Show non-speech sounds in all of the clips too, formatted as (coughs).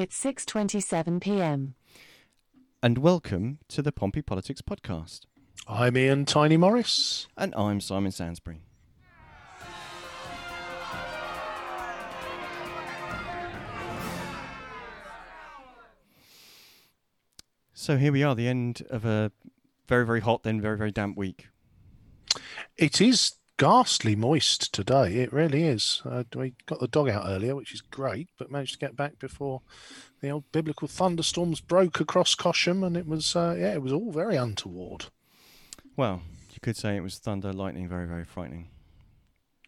It's 6:27 p.m. And welcome to the Pompey Politics Podcast. I'm Ian Tiny Morris. And I'm Simon Sansbury. So here we are, the end of a very, very hot, then very, very damp week. It is ghastly moist today. It really is. Uh, we got the dog out earlier, which is great, but managed to get back before the old biblical thunderstorms broke across Cosham, and it was uh, yeah, it was all very untoward. Well, you could say it was thunder, lightning, very, very frightening.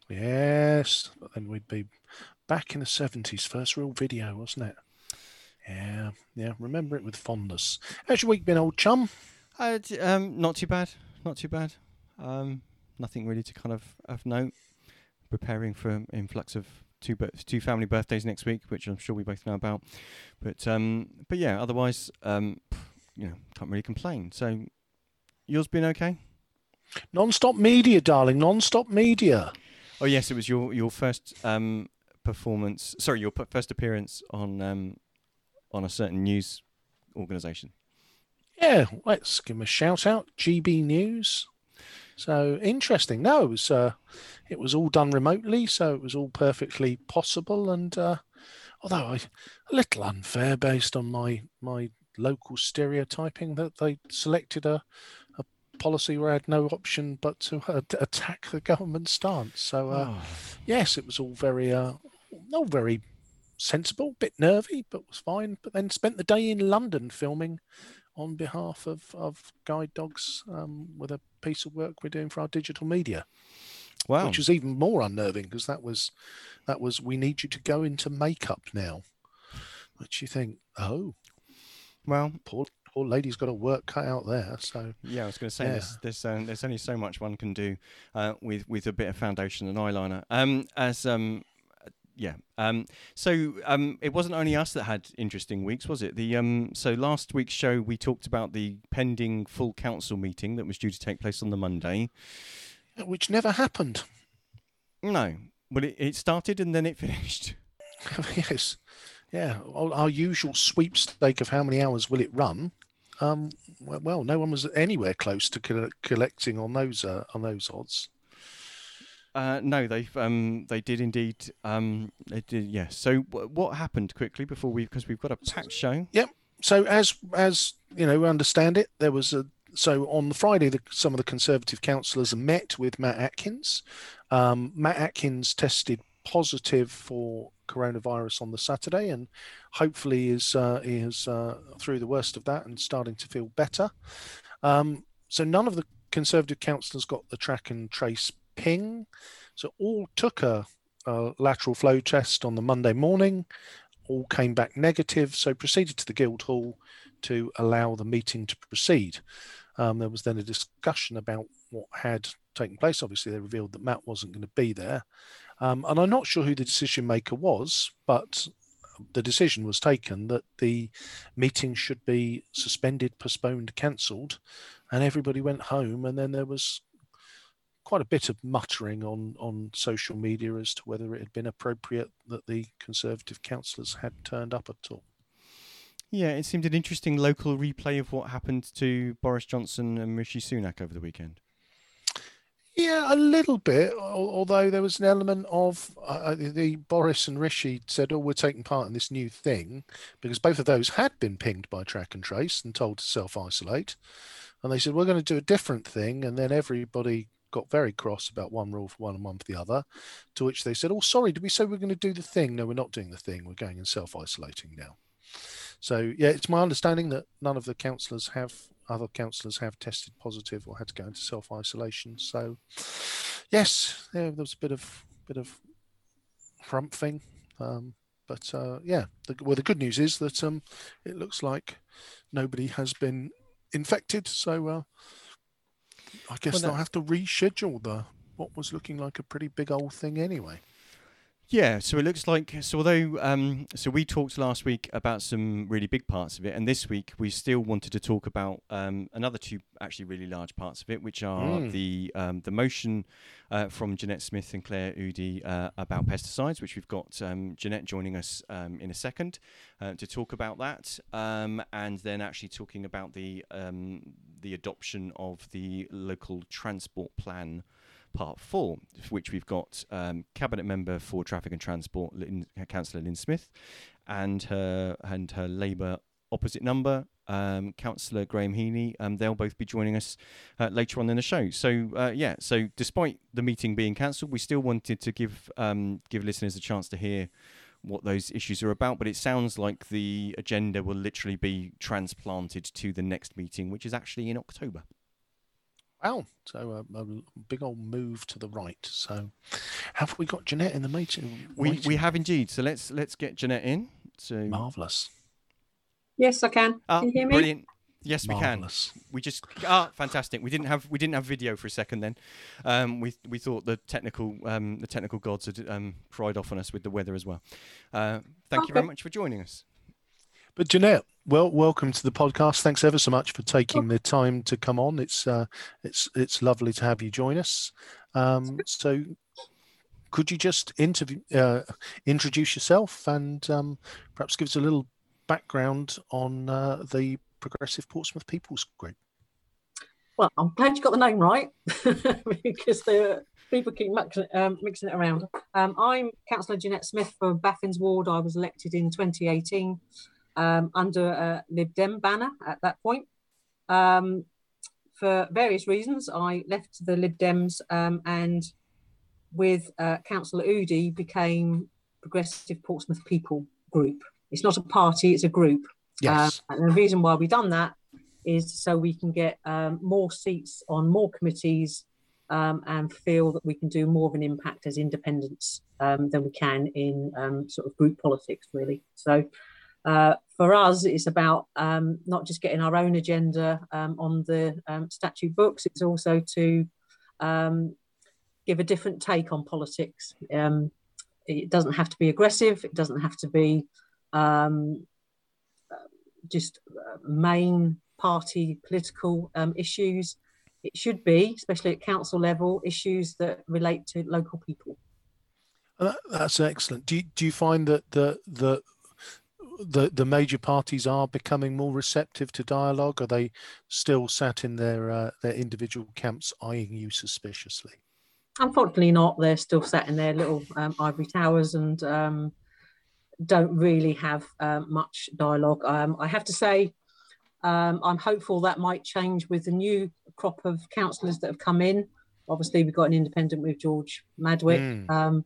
Yes, but then we'd be back in the seventies. First real video, wasn't it? Yeah, yeah. Remember it with fondness. How's your week been, old chum? Uh, um, not too bad. Not too bad. Um, nothing really to kind of of note. Preparing for an influx of two bir- two family birthdays next week, which I'm sure we both know about. But um, but yeah, otherwise, um, you know, can't really complain. So, yours been okay? Non-stop media, darling. Non-stop media. Oh yes, it was your your first um performance. Sorry, your p- first appearance on um on a certain news organisation. Yeah, let's give them a shout out. GB News. So interesting. No, it was uh, it was all done remotely, so it was all perfectly possible. And uh, although I, a little unfair based on my my local stereotyping that they selected a a policy where I had no option but to (laughs) uh, attack the government stance. So uh, Oh. yes, it was all very uh, all very sensible, bit nervy, but was fine. But then spent the day in London filming on behalf of, of Guide Dogs um, with a piece of work we're doing for our digital media, Wow. which was even more unnerving because that was that was we need you to go into makeup now. Which you think, oh, well, poor poor lady's got a work cut out there. So Yeah, I was going to say Yeah. there's there's, um, there's only so much one can do uh, with with a bit of foundation and eyeliner. Um, as um, yeah. Um, so um, it wasn't only us that had interesting weeks, was it? The um, so last week's show we talked about the pending full council meeting that was due to take place on the Monday. which never happened. No, but it, it started and then it (laughs) finished. (laughs) yes, yeah. Our usual sweepstake of how many hours will it run? Um, well, well, no one was anywhere close to collecting on those uh, on those odds. Uh, no, they um they did indeed um they did yes. So w- what happened quickly before we because we've got a packed show. Yep. So as as you know, we understand it, there was a so on the Friday, the, some of the Conservative councillors met with Matt Atkins. Um, Matt Atkins tested positive for coronavirus on the Saturday, and hopefully is uh, is uh, through the worst of that and starting to feel better. Um, so none of the Conservative councillors got the track and trace ping. So all took a, a lateral flow test on the Monday morning. All came back negative. So proceeded to the Guildhall to allow the meeting to proceed. Um, there was then a discussion about what had taken place. Obviously, they revealed that Matt wasn't going to be there. Um, and I'm not sure who the decision maker was, but the decision was taken that the meeting should be suspended, postponed, cancelled, and everybody went home. And then there was quite a bit of muttering on, on social media as to whether it had been appropriate that the Conservative councillors had turned up at all. Yeah, it seemed an interesting local replay of what happened to Boris Johnson and Rishi Sunak over the weekend. Yeah, a little bit. Although there was an element of uh, the the Boris and Rishi said, "Oh, we're taking part in this new thing," because both of those had been pinged by track and trace and told to self isolate, and they said, "We're going to do a different thing," and then everybody got very cross about one rule for one and one for the other. To which they said, "Oh, sorry, did we say we're going to do the thing? No, we're not doing the thing. We're going and self isolating now." So yeah, it's my understanding that none of the councillors have other councillors have tested positive or had to go into self isolation. So yes, yeah, there was a bit of bit of thing, um, but uh, yeah. The, well, the good news is that um, it looks like nobody has been infected. So uh, I guess Well, they'll have to reschedule the what was looking like a pretty big old thing anyway. Yeah, so it looks like so although um, so we talked last week about some really big parts of it, and this week we still wanted to talk about um, another two actually really large parts of it, which are Mm. the um, the motion uh, from Jeanette Smith and Claire Udy uh, about pesticides, which we've got um, Jeanette joining us um, in a second uh, to talk about that, um, and then actually talking about the um, the adoption of the local transport plan part four, which we've got um, cabinet member for traffic and transport, Lynn, Councillor Lynn Smith, and her and her Labour opposite number, um, Councillor Graham Heaney. Um, they'll both be joining us uh, later on in the show. So uh, yeah, so despite the meeting being cancelled, we still wanted to give um, give listeners a chance to hear what those issues are about. But it sounds like the agenda will literally be transplanted to the next meeting, which is actually in October. Wow. So uh, a big old move to the right. So have we got Jeanette in the meeting? We we have indeed. So let's let's get Jeanette in. So Marvellous. Yes, I can. Can you hear me? brilliant. Yes, we can. Marvellous. We just ah, fantastic. We didn't have we didn't have video for a second then. Um, we we thought the technical um, the technical gods had um, cried off on us with the weather as well. Uh, thank you very much for joining us. But Jeanette, well, welcome to the podcast. Thanks ever so much for taking the time to come on. It's uh, it's it's lovely to have you join us. Um, so, could you just interview, uh, introduce yourself and um, perhaps give us a little background on uh, the Progressive Portsmouth People's Group? Well, I'm glad you got the name right (laughs) because the people keep mixing, um, mixing it around. Um, I'm Councillor Jeanette Smith for Baffins Ward. I was elected in 2018 um, under a Lib Dem banner at that point. Um, for various reasons, I left the Lib Dems um, and with uh, Councillor Udy became Progressive Portsmouth People Group. It's not a party, it's a group. Yes. Uh, and the reason why we've done that is so we can get um, more seats on more committees um, and feel that we can do more of an impact as independents um, than we can in um, sort of group politics, really. So uh, for us, it's about um, not just getting our own agenda um, on the um, statute books, it's also to um, give a different take on politics. Um, it doesn't have to be aggressive, it doesn't have to be um, just uh, main party political issues. It should be, especially at council level, issues that relate to local people. Uh, That's excellent. Do you, do you find that the the the the major parties are becoming more receptive to dialogue? Are they still sat in their uh, their individual camps, eyeing you suspiciously? Unfortunately, not. They're still sat in their little um, ivory towers and um, don't really have um, much dialogue. Um, I have to say, um, I'm hopeful that might change with the new crop of councillors that have come in. Obviously, we've got an independent with George Madgwick. Mm. Um,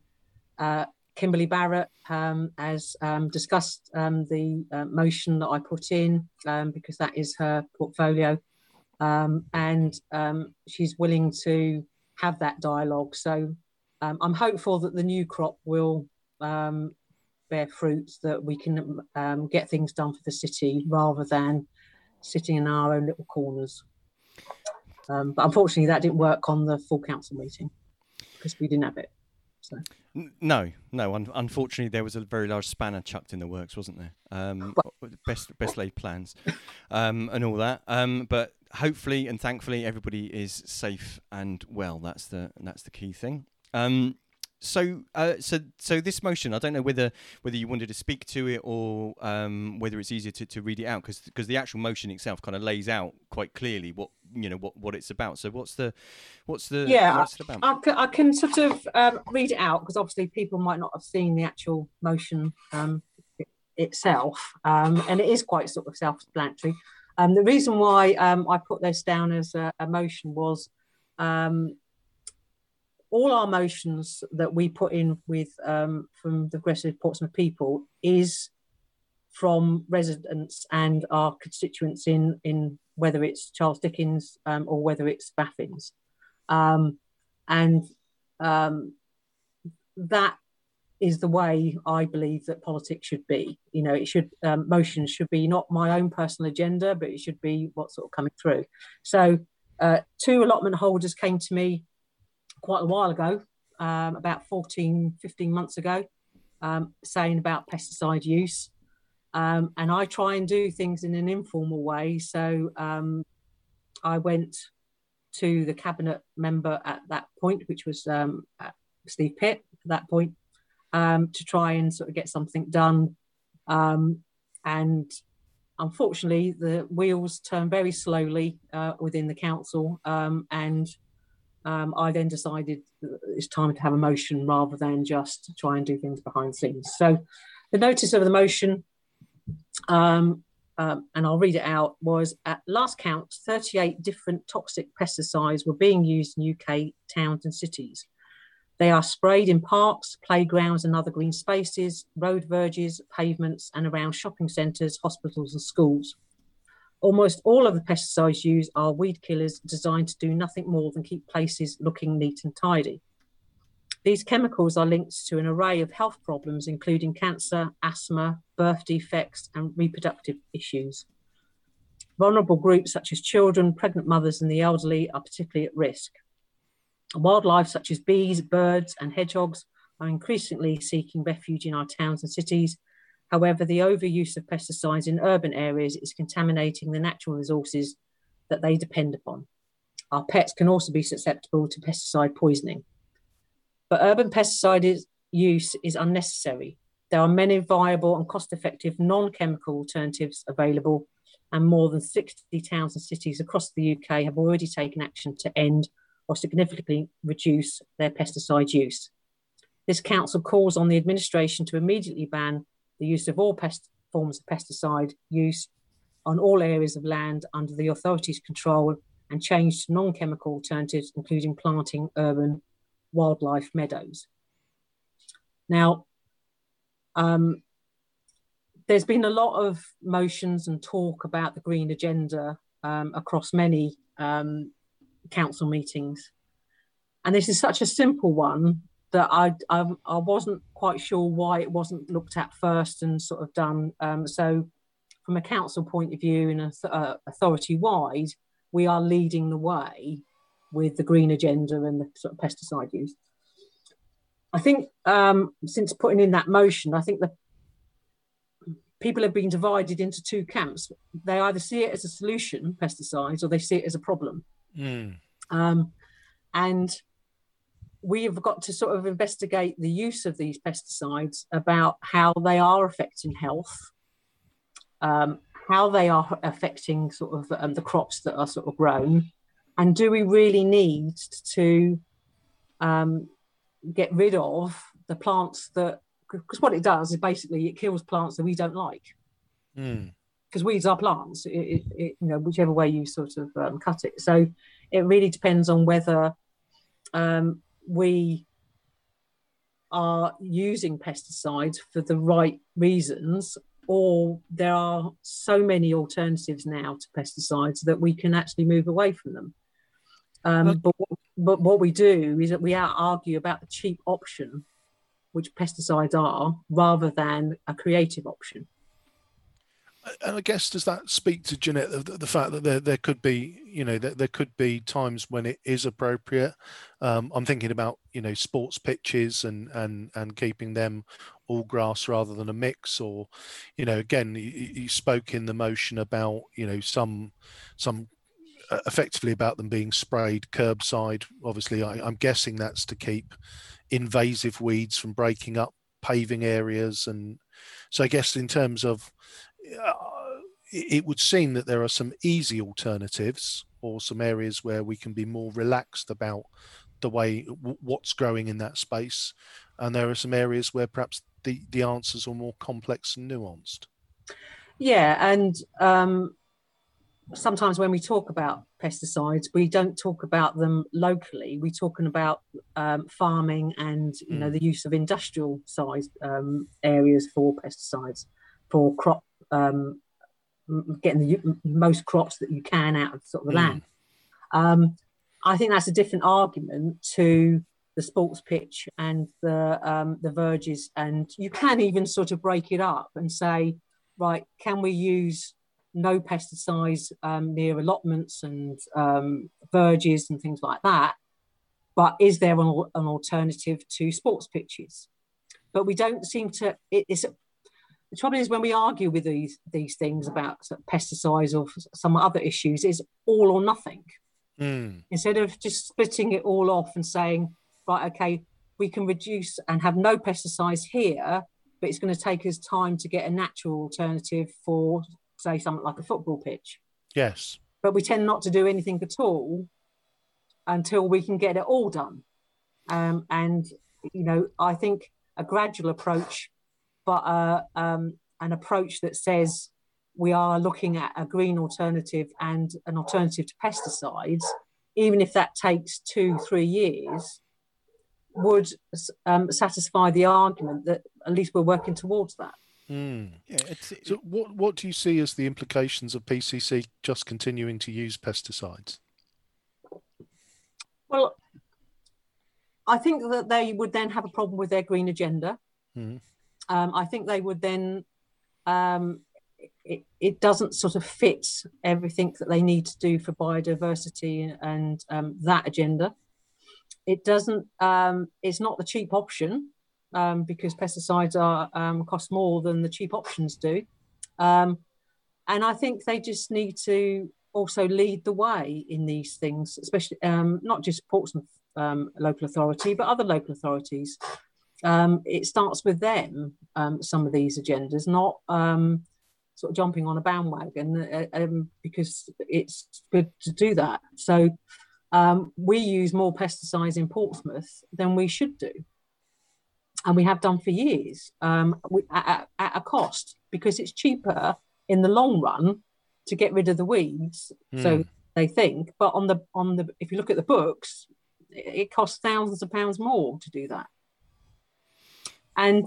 uh, Kimberly Barrett um, has um, discussed um, the uh, motion that I put in um, because that is her portfolio, um, and um, she's willing to have that dialogue. So I'm hopeful that the new crop will bear fruit, that we can get things done for the city rather than sitting in our own little corners. But unfortunately, that didn't work on the full council meeting because we didn't have it. So. N- No, no. Un- unfortunately, there was a very large spanner chucked in the works, wasn't there? Um, (laughs) best best laid plans, um, and all that. Um, but hopefully and thankfully, everybody is safe and well. That's the that's the key thing. Um, so, uh, so, so this motion, I don't know whether whether you wanted to speak to it or um, whether it's easier to, to read it out because because the actual motion itself kind of lays out quite clearly what you know what, what it's about. So, what's the what's the Yeah, what's it about? I can, I can sort of um, read it out because obviously people might not have seen the actual motion um, itself, um, and it is quite sort of self-explanatory. Um, the reason why um, I put this down as a, a motion was um, all our motions that we put in with um, from the Progressive Portsmouth people is from residents and our constituents in in whether it's Charles Dickens um, or whether it's Baffins um, and um, that is the way I believe that politics should be. You know, it should um, motions should be not my own personal agenda, but it should be what's sort of coming through. So, uh, two allotment holders came to me quite a while ago, um, about 14, 15 months ago, um, saying about pesticide use. Um, and I try and do things in an informal way. So um, I went to the cabinet member at that point, which was um, Steve Pitt at that point, um, to try and sort of get something done. And unfortunately, the wheels turn very slowly uh, within the council, and um, I then decided it's time to have a motion rather than just try and do things behind the scenes. So, the notice of the motion, um, um, and I'll read it out, was at last count, 38 different toxic pesticides were being used in UK towns and cities. They are sprayed in parks, playgrounds, and other green spaces, road verges, pavements, and around shopping centres, hospitals, and schools. Almost all of the pesticides used are weed killers designed to do nothing more than keep places looking neat and tidy. These chemicals are linked to an array of health problems, including cancer, asthma, birth defects, and reproductive issues. Vulnerable groups such as children, pregnant mothers, and the elderly are particularly at risk. Wildlife such as bees, birds, and hedgehogs are increasingly seeking refuge in our towns and cities. However, the overuse of pesticides in urban areas is contaminating the natural resources that they depend upon. Our pets can also be susceptible to pesticide poisoning. But urban pesticide use is unnecessary. There are many viable and cost effective non chemical alternatives available, and more than 60 towns and cities across the UK have already taken action to end or significantly reduce their pesticide use. This council calls on the administration to immediately ban the use of all pest forms of pesticide use on all areas of land under the authority's control and change to non-chemical alternatives, including planting urban wildlife meadows. Now, um, there's been a lot of motions and talk about the green agenda um, across many um, council meetings. And this is such a simple one that I, I, I wasn't quite sure why it wasn't looked at first and sort of done. Um, so, from a council point of view and uh, authority wide, we are leading the way with the green agenda and the sort of pesticide use. I think um, since putting in that motion, I think the people have been divided into two camps. They either see it as a solution, pesticides, or they see it as a problem. Mm. Um, and we have got to sort of investigate the use of these pesticides about how they are affecting health, um, how they are affecting sort of um, the crops that are sort of grown, and do we really need to um, get rid of the plants that because what it does is basically it kills plants that we don't like. Mm because weeds are plants, it, it, it, you know, whichever way you sort of um, cut it. So it really depends on whether um, we are using pesticides for the right reasons or there are so many alternatives now to pesticides that we can actually move away from them. Um, but, but what we do is that we argue about the cheap option, which pesticides are, rather than a creative option and I guess does that speak to Jeanette the, the fact that there there could be you know there, there could be times when it is appropriate. Um, I'm thinking about you know sports pitches and and and keeping them all grass rather than a mix, or you know again you, you spoke in the motion about you know some some uh, effectively about them being sprayed curbside. Obviously, I, I'm guessing that's to keep invasive weeds from breaking up paving areas and so I guess in terms of it would seem that there are some easy alternatives or some areas where we can be more relaxed about the way what's growing in that space. And there are some areas where perhaps the the answers are more complex and nuanced. Yeah and um, sometimes when we talk about pesticides we don't talk about them locally. We're talking about um, farming and you mm. know the use of industrial sized um, areas for pesticides for crop um, getting the most crops that you can out of sort of the mm. land. Um, I think that's a different argument to the sports pitch and the um, the verges, and you can even sort of break it up and say, right, can we use no pesticides um, near allotments and um, verges and things like that? But is there an, an alternative to sports pitches? but we don't seem to. It, it's the trouble is when we argue with these these things about sort of pesticides or some other issues, is all or nothing. Mm. Instead of just splitting it all off and saying, right, okay, we can reduce and have no pesticides here, but it's going to take us time to get a natural alternative for, say, something like a football pitch. Yes. But we tend not to do anything at all until we can get it all done. Um, and you know, I think a gradual approach, but uh, um, an approach that says we are looking at a green alternative and an alternative to pesticides, even if that takes two, three years, would um, satisfy the argument that at least we're working towards that. Mm. Yeah, it's, So, what what do you see as the implications of PCC just continuing to use pesticides? Well, I think that they would then have a problem with their green agenda. Mhm. Um, I think they would then, um, it, it doesn't sort of fit everything that they need to do for biodiversity and um, that agenda. It doesn't, um, it's not the cheap option um, because pesticides are um, cost more than the cheap options do. And I think they just need to also lead the way in these things, especially not just Portsmouth local authority, but other local authorities. Um, it starts with them, um, some of these agendas, not um, sort of jumping on a bandwagon uh, um, because it's good to do that. So um, we use more pesticides in Portsmouth than we should do. And we have done for years um, we, at, at a cost because it's cheaper in the long run to get rid of the weeds. So Mm. they think, but on the on the if you look at the books, it, it costs thousands of pounds more to do that. And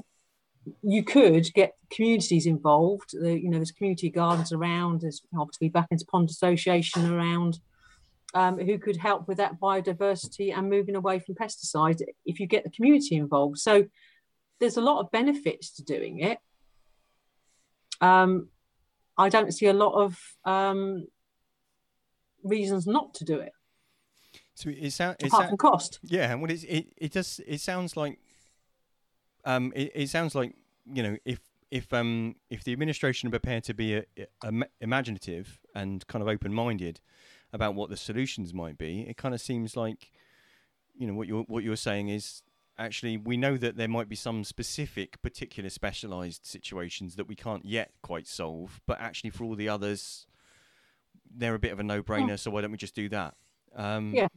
you could get communities involved. The, you know, there's community gardens around. There's obviously Baffins Pond association around. Um, who could help with that biodiversity and moving away from pesticides if you get the community involved. So there's a lot of benefits to doing it. Um, I don't see a lot of um, reasons not to do it, so it, sound, it, apart from cost. Yeah, well, it's, it it does. It sounds like, um, it, it sounds like you know if if um if the administration are prepared to be a, a, imaginative and kind of open minded about what the solutions might be, it kind of seems like, you know, what you're what you're saying is actually we know that there might be some specific, particular, specialised situations that we can't yet quite solve, but actually for all the others, they're a bit of a no-brainer. So why don't we just do that? Um, Yeah.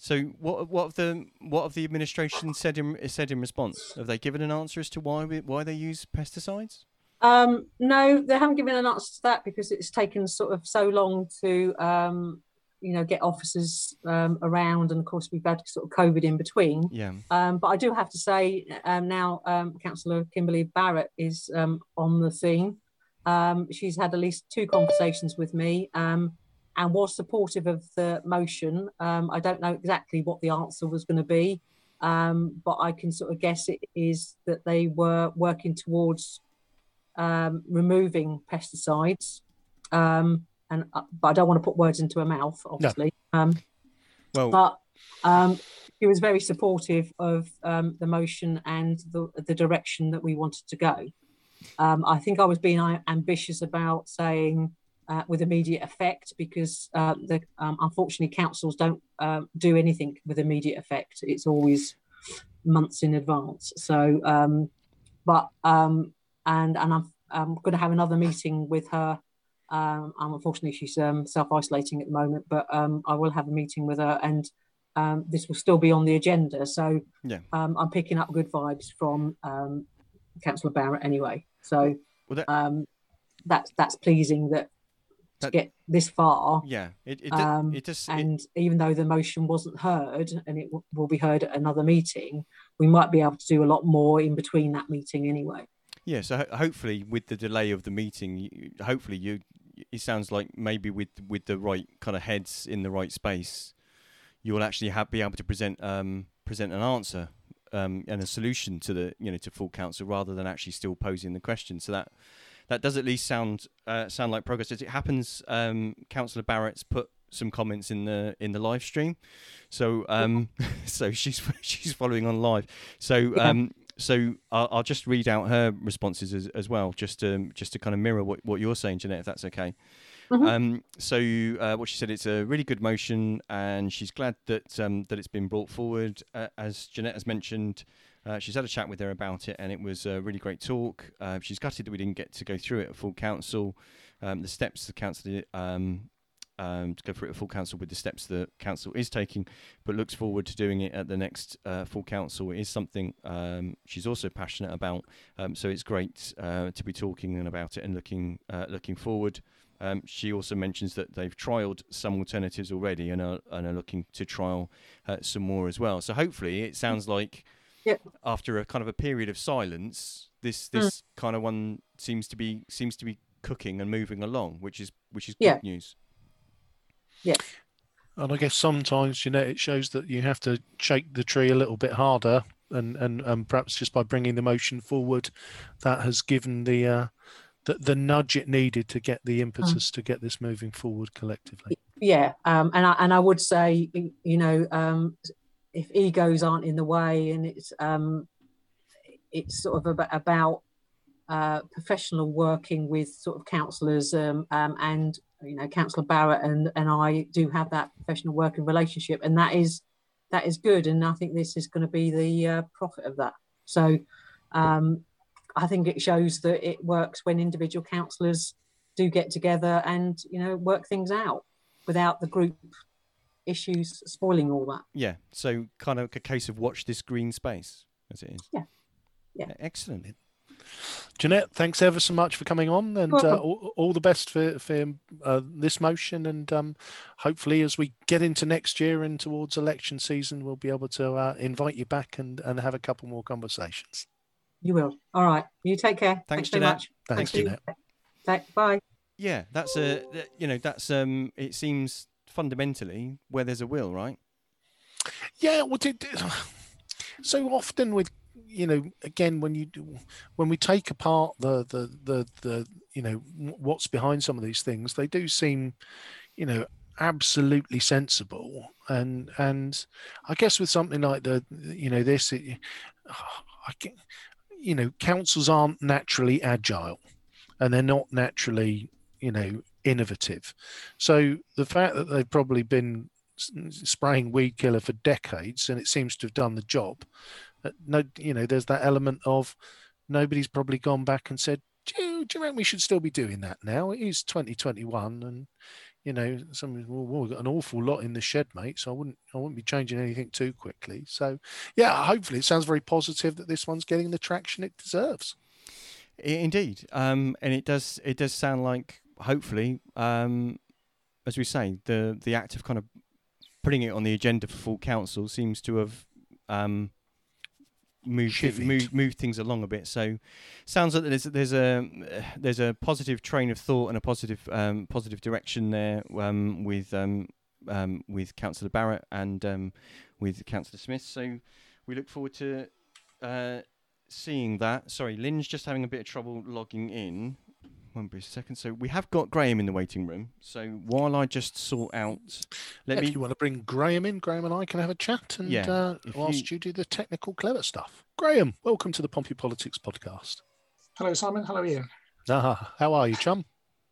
So what what have the what have the administration said in said in response? Have they given an answer as to why we, why they use pesticides? Um, no, they haven't given an answer to that because it's taken sort of so long to, um, you know, get officers um, around, and of course we've had sort of COVID in between. Yeah. Um, but I do have to say um, now, um, Councillor Kimberly Barrett is um, on the scene. Um, she's had at least two conversations with me um, and was supportive of the motion. Um, I don't know exactly what the answer was going to be, um, but I can sort of guess it is that they were working towards um, removing pesticides. Um, and uh, but I don't want to put words into her mouth, obviously. Um, Well, but um, he was very supportive of um, the motion and the, the direction that we wanted to go. Um, I think I was being uh, ambitious about saying uh, with immediate effect because uh, the um, unfortunately councils don't uh, do anything with immediate effect. It's always months in advance. So, um, but um, and and I'm I'm going to have another meeting with her um, um, unfortunately, she's um, self isolating at the moment, but um, I will have a meeting with her, and um, this will still be on the agenda. So Yeah. um, I'm picking up good vibes from um, Councillor Barrett anyway. So Well, that- um, that's that's pleasing that to That- get this far. yeah. It it, um, it does. It, And even though the motion wasn't heard, and it w- will be heard at another meeting, we might be able to do a lot more in between that meeting anyway. Yeah, so ho- hopefully with the delay of the meeting, you, hopefully you, it sounds like maybe with with the right kind of heads in the right space, you will actually have be able to present um present an answer um and a solution to the you know to full council rather than actually still posing the question. So that that does at least sound uh, sound like progress. As it happens, um, Councillor Barrett's put some comments in the in the live stream, so um (laughs) so she's (laughs) she's following on live. So um so I'll, I'll just read out her responses as, as well, just to just to kind of mirror what, what you're saying, Jeanette, if that's okay. Mhm. Um, so uh, what she said, it's a really good motion, and she's glad that um, that it's been brought forward. Uh, as Jeanette has mentioned, uh, she's had a chat with her about it, and it was a really great talk. Uh, she's gutted that we didn't get to go through it at full council. Um, the steps the council um, um, to go through it at full council with the steps the council is taking, but looks forward to doing it at the next uh, full council. It is something um, she's also passionate about, um, so it's great uh, to be talking about it and looking uh, looking forward. Um, she also mentions that they've trialled some alternatives already and are, and are looking to trial uh, some more as well. So hopefully, it sounds like Yeah. after a kind of a period of silence, this Mm. this kind of one seems to be seems to be cooking and moving along, which is which is good news. Yeah. And I guess sometimes, you know, it shows that you have to shake the tree a little bit harder, and and, and perhaps just by bringing the motion forward, that has given the uh, the, the nudge it needed to get the impetus to get this moving forward collectively. yeah um, and I, and I would say you know um, if egos aren't in the way and it's um, it's sort of about, uh, professional working with sort of councillors um, um, and you know councillor Barrett and and I do have that professional working relationship and that is that is good and I think this is going to be the uh, profit of that. So um, I think it shows that it works when individual councillors do get together and you know work things out without the group issues spoiling all that. Yeah. So kind of a case of watch this green space as it is. Yeah. Yeah. Excellent. Jeanette, thanks ever so much for coming on, and uh, all, all the best for for uh, this motion. And um, hopefully, as we get into next year and towards election season, we'll be able to uh, invite you back and, and have a couple more conversations. You will. All right. You take care. Thanks, very Jeanette. much. Thanks, Thank you. Jeanette. Bye. Yeah, that's a you know that's um it seems fundamentally where there's a will, right? Yeah, well, did, so often with you know again when you do, when we take apart the the the the you know what's behind some of these things, they do seem you know absolutely sensible and and I guess with something like the you know this it, I can, you know councils aren't naturally agile and they're not naturally you know innovative. So the fact that they've probably been spraying weed killer for decades and it seems to have done the job uh, no you know there's that element of nobody's probably gone back and said do you, do you reckon we should still be doing that now? It is 2021 and you know some well, we've got an awful lot in the shed mate so i wouldn't i wouldn't be changing anything too quickly. So yeah hopefully it sounds very positive that this one's getting the traction it deserves. Indeed, um, and it does it does sound like hopefully, um, as we say, the the act of kind of putting it on the agenda for full council seems to have um, moved moved moved things along a bit. So sounds like there's there's a there's a positive train of thought and a positive um, positive direction there um, with um, um, with Councillor Barrett and um, with Councillor Smith. So we look forward to. Uh, seeing that. Sorry, Lynn's just having a bit of trouble logging in. Won't be a second. So we have got Graham in the waiting room. So while I just sort out, let if me. you want to bring graham in graham and i can have a chat and Yeah, uh, if whilst you... do the technical clever stuff graham welcome to the pompey politics podcast Hello, Simon. Hello, Ian. ah, how are you chum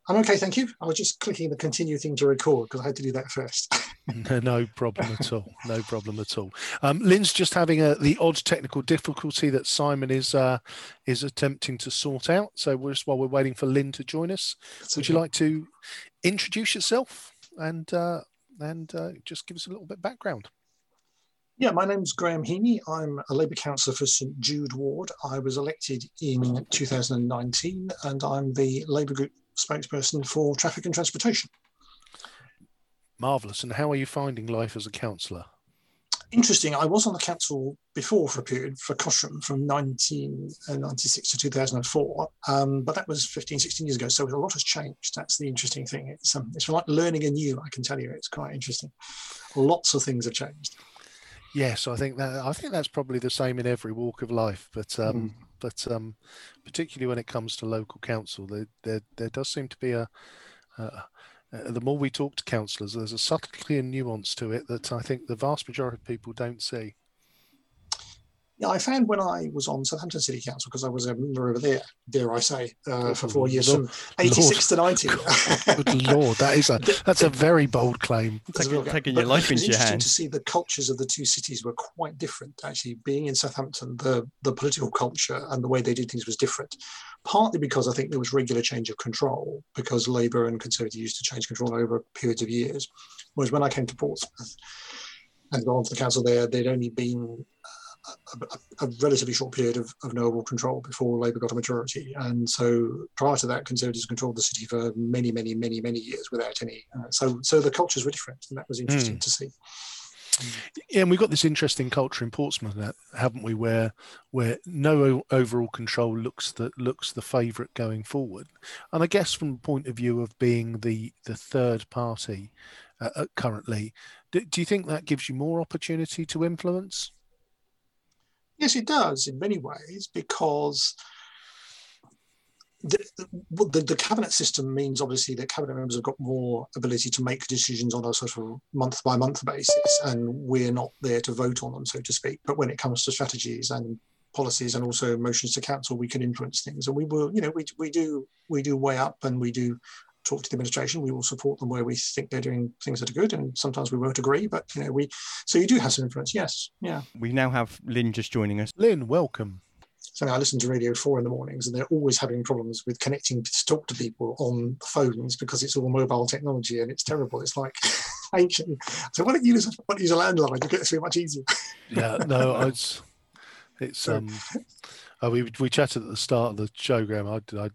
I'm okay, thank you. I was just clicking the continue thing to record because I had to do that first. (laughs) (laughs) No, problem at all. No problem at all. Um, Lynn's just having a, the odd technical difficulty that Simon is uh, is attempting to sort out. So we're just while we're waiting for Lynn to join us, would you like to introduce yourself and uh, and uh, just give us a little bit of background? Yeah, my name's Graham Heaney. I'm a Labour councillor for St Jude Ward. I was elected in 2019 and I'm the Labour group spokesperson for traffic and transportation. Marvelous. And how are you finding life as a councillor? Interesting. I was on the council before for a period for Cosham from 1996 to 2004, um, but that was 15, 16 years ago. So a lot has changed. That's the interesting thing. It's um, it's like learning anew. I can tell you, it's quite interesting. Lots of things have changed. Yes, I think that I think that's probably the same in every walk of life. But um, but um, particularly when it comes to local council, there there, there does seem to be a, uh, the more we talk to councillors, there's a subtlety and nuance to it that I think the vast majority of people don't see. Yeah, I found when I was on Southampton City Council, because I was a member over there, dare I say, uh, for four years Lord- from 86 to 90. (laughs) Good lord, that is a (laughs) that's a very bold claim. Taking- real gap. taking your life it was into your interesting hands. to see the cultures of the two cities were quite different. Actually, being in Southampton, the the political culture and the way they did things was different. Partly because I think there was regular change of control because Labour and Conservative used to change control over periods of years. Whereas when I came to Portsmouth and got onto the council there, they'd only been a, a, relatively short period of, of no real control before Labour got a majority. And so prior to that, Conservatives controlled the city for many, many, many, many years without any. Uh, so, so the cultures were different, and that was interesting to see. Yeah, and we've got this interesting culture in Portsmouth, haven't we? Where where no overall control looks the looks the favourite going forward, and I guess from the point of view of being the the third party uh, uh, currently, do, do you think that gives you more opportunity to influence? Yes, it does in many ways because the, the, the, cabinet system means obviously that cabinet members have got more ability to make decisions on a sort of month by month basis, and we're not there to vote on them, so to speak. But when it comes to strategies and policies and also motions to council, we can influence things, and we will, you know, we, we do we do weigh up and we do talk to the administration. We will support them where we think they're doing things that are good, and sometimes we won't agree. But you know, we so you do have some influence. Yes, yeah. We now have Lynn just joining us. Lynn, welcome. So I listen to Radio 4 in the mornings, and they're always having problems with connecting to talk to people on phones because it's all mobile technology and it's terrible. It's like (laughs) ancient. So why don't you use, why don't use a landline? You get through much easier. Yeah, no, it's it's um, (laughs) uh, we we chatted at the start of the show, Graham. I I,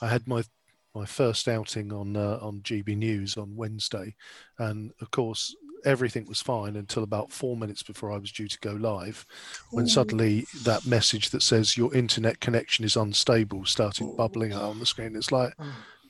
I had my my first outing on uh, on GB News on Wednesday, and of course everything was fine until about four minutes before I was due to go live, when suddenly that message that says your internet connection is unstable started bubbling out on the screen. It's like,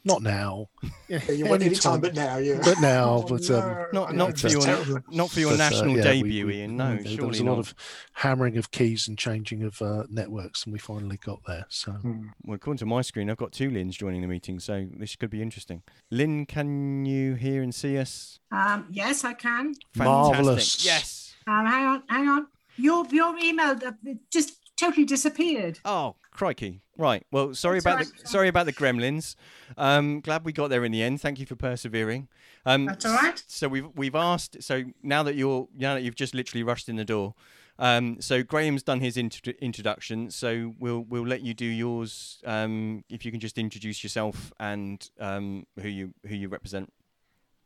not now. Yeah, you want any Anytime. time, but now, yeah. But now, Oh, but, um, no. Not I not know, for your terrible. not for your But, uh, national yeah, we- debut, we- Ian. No, there- there surely was a not. lot of hammering of keys and changing of uh, networks, and we finally got there. So Hmm. Well, according to my screen, I've got two Lynns joining the meeting, so this could be interesting. Lynn, can you hear and see us? Um, yes, I can. Fantastic. Marvellous. Yes. Um, hang on, hang on. Your your email uh, just totally disappeared. Oh, crikey! Right. Well, sorry about the sorry about the gremlins. Um, glad we got there in the end. Thank you for persevering. Um, That's all right. So we've we've asked. So now that you're now that you've just literally rushed in the door. Um, so Graham's done his intro- introduction. So we'll we'll let you do yours. Um, if you can just introduce yourself and um, who you who you represent.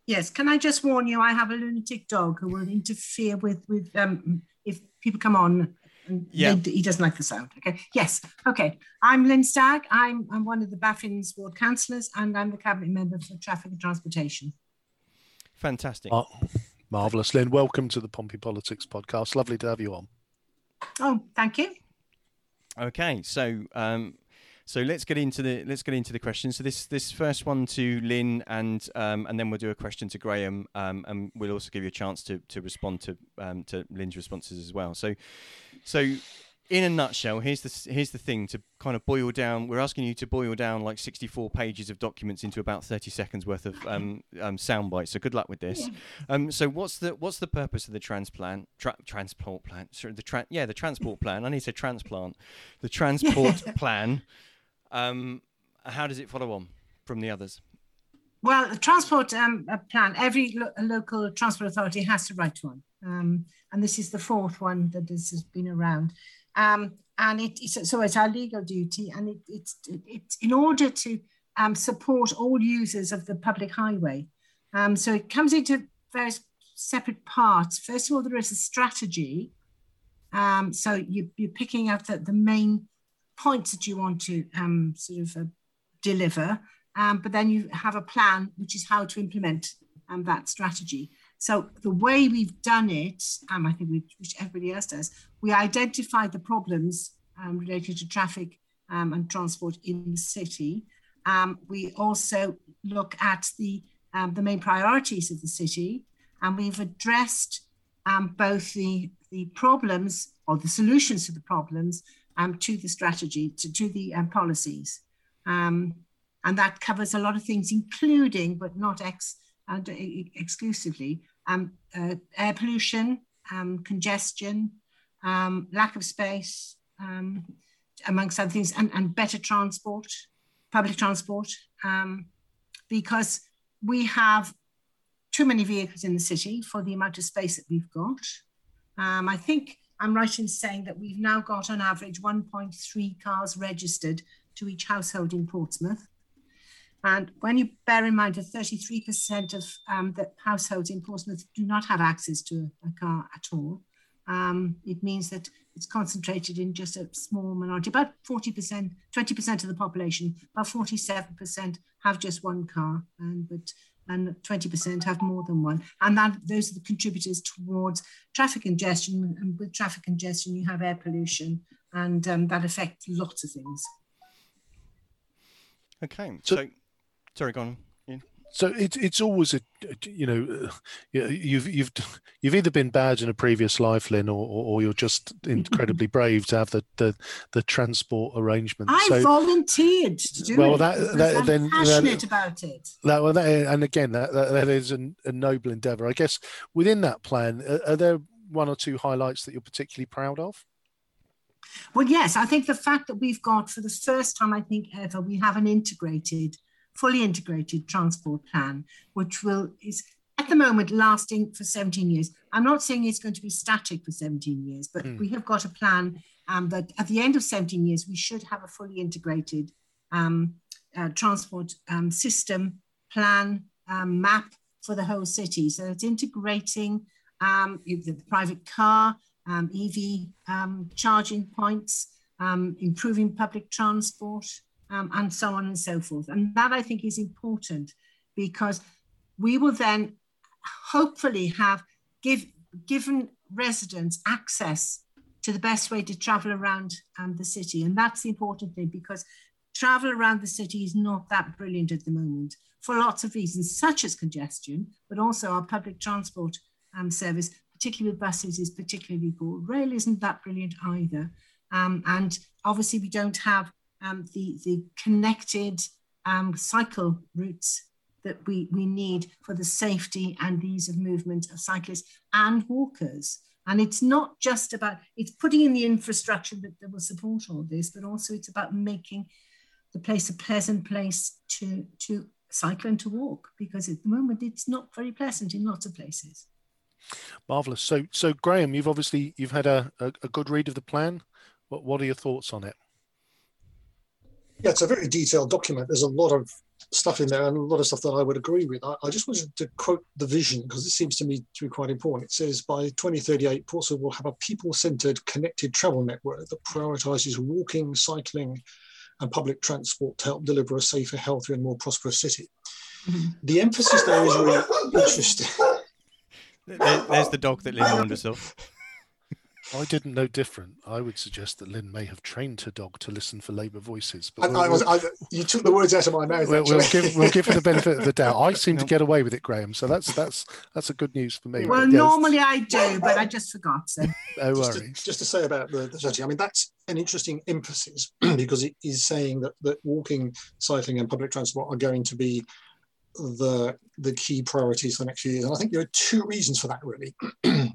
Yes. Can I just warn you? I have a lunatic dog who will interfere with with um if people come on. And Yeah. they- he doesn't like the sound. Okay. Yes. Okay. I'm Lynn Stagg. I'm I'm one of the Baffins ward councillors, and I'm the cabinet member for traffic and transportation. Fantastic. Oh, marvelous, Lynn. Welcome to the Pompey Politics podcast. Lovely to have you on. Oh, thank you. Okay, so um, so let's get into the let's get into the questions. So this this first one to Lynn, and um, and then we'll do a question to Graham, um, and we'll also give you a chance to to respond to um, to Lynn's responses as well. So so in a nutshell, here's the here's the thing to kind of boil down. We're asking you to boil down like 64 pages of documents into about 30 seconds worth of um, (laughs) um, sound bites. So good luck with this. Um, so what's the what's the purpose of the transplant tra- transport plan? Sorry, the tra- yeah the transport plan. I need to transplant. The transport (laughs) plan. Um, how does it follow on from the others? Well, the transport um, plan, every lo- local transport authority has to write one. Um, and this is the fourth one that this has been around. Um, and it, it's, so it's our legal duty, and it, it's, it's in order to um, support all users of the public highway. Um, so it comes into various separate parts. First of all, there is a strategy. Um, so you, you're picking out the, the main points that you want to um, sort of uh, deliver. But then you have a plan, which is how to implement that strategy. So the way we've done it, um, I think we, which everybody else does, we identify the problems um, related to traffic um, and transport in the city. Um, we also look at the um, the main priorities of the city, and we've addressed um, both the the problems or the solutions to the problems to the strategy to, to the policies. And that covers a lot of things, including but not ex, uh, exclusively um, uh, air pollution, um, congestion, um, lack of space, um, amongst other things, and, and better transport, public transport, um, because we have too many vehicles in the city for the amount of space that we've got. I think I'm right in saying that we've now got on average 1.3 cars registered to each household in Portsmouth. And when you bear in mind that 33% of um, the households in Portsmouth do not have access to a, a car at all, um, it means that it's concentrated in just a small minority, about 40%, 20% of the population, about 47% have just one car, and but and 20% have more than one. And that those are the contributors towards traffic congestion. And with traffic congestion, you have air pollution, and um, that affects lots of things. Okay, so, so sorry, go on. So it's it's always a you know you've you've you've either been bad in a previous life, Lynne, or, or you're just incredibly (laughs) brave to have the the, the transport arrangement. I so, volunteered to do well, it. that, that I'm then passionate that, about it. That, well, that, and again, that, that, that is an, a noble endeavour. I guess within that plan, are, are there one or two highlights that you're particularly proud of? Well, yes, I think the fact that we've got, for the first time, I think ever, we have an integrated fully integrated transport plan, which will is at the moment lasting for 17 years. I'm not saying it's going to be static for 17 years, but mm. we have got a plan um, that at the end of 17 years, we should have a fully integrated um, uh, transport um, system plan um, map for the whole city. So it's integrating um, the private car, um, EV charging points, improving public transport, um, and so on and so forth. And that I think is important because we will then hopefully have give, given residents access to the best way to travel around um, the city. And that's the important thing because travel around the city is not that brilliant at the moment for lots of reasons, such as congestion, but also our public transport um, service, particularly with buses, is particularly poor. Rail isn't that brilliant either. Um, and obviously, we don't have um, the, the connected um, cycle routes that we, we need for the safety and ease of movement of cyclists and walkers. And it's not just about, it's putting in the infrastructure that, that will support all this, but also it's about making the place a pleasant place to, to cycle and to walk, because at the moment it's not very pleasant in lots of places. Marvelous. So, so Graham, you've obviously you've had a, a, a good read of the plan. What, what are your thoughts on it? Yeah, it's a very detailed document. There's a lot of stuff in there and a lot of stuff that I would agree with. I, I just wanted to quote the vision because it seems to me to be quite important. It says by 2038, Portsmouth will have a people-centered connected travel network that prioritizes walking, cycling, and public transport to help deliver a safer, healthier, and more prosperous city. Mm-hmm. The emphasis there is really interesting. There, there's the dog that Lynne warned us of. I didn't know different. I would suggest that Lynne may have trained her dog to listen for Labour voices. But we'll, I was, I, you took the words out of my mouth. We'll, we'll give, we'll give her the benefit of the doubt. I seem to get away with it, Graham. So that's that's that's a good news for me. Well, normally I do, but I just forgot. So. no just worries. To, just to say about the, the strategy, I mean that's an interesting emphasis (clears throat) because it is saying that that walking, cycling, and public transport are going to be the the key priorities for the next few years. And I think there are two reasons for that really. (clears throat)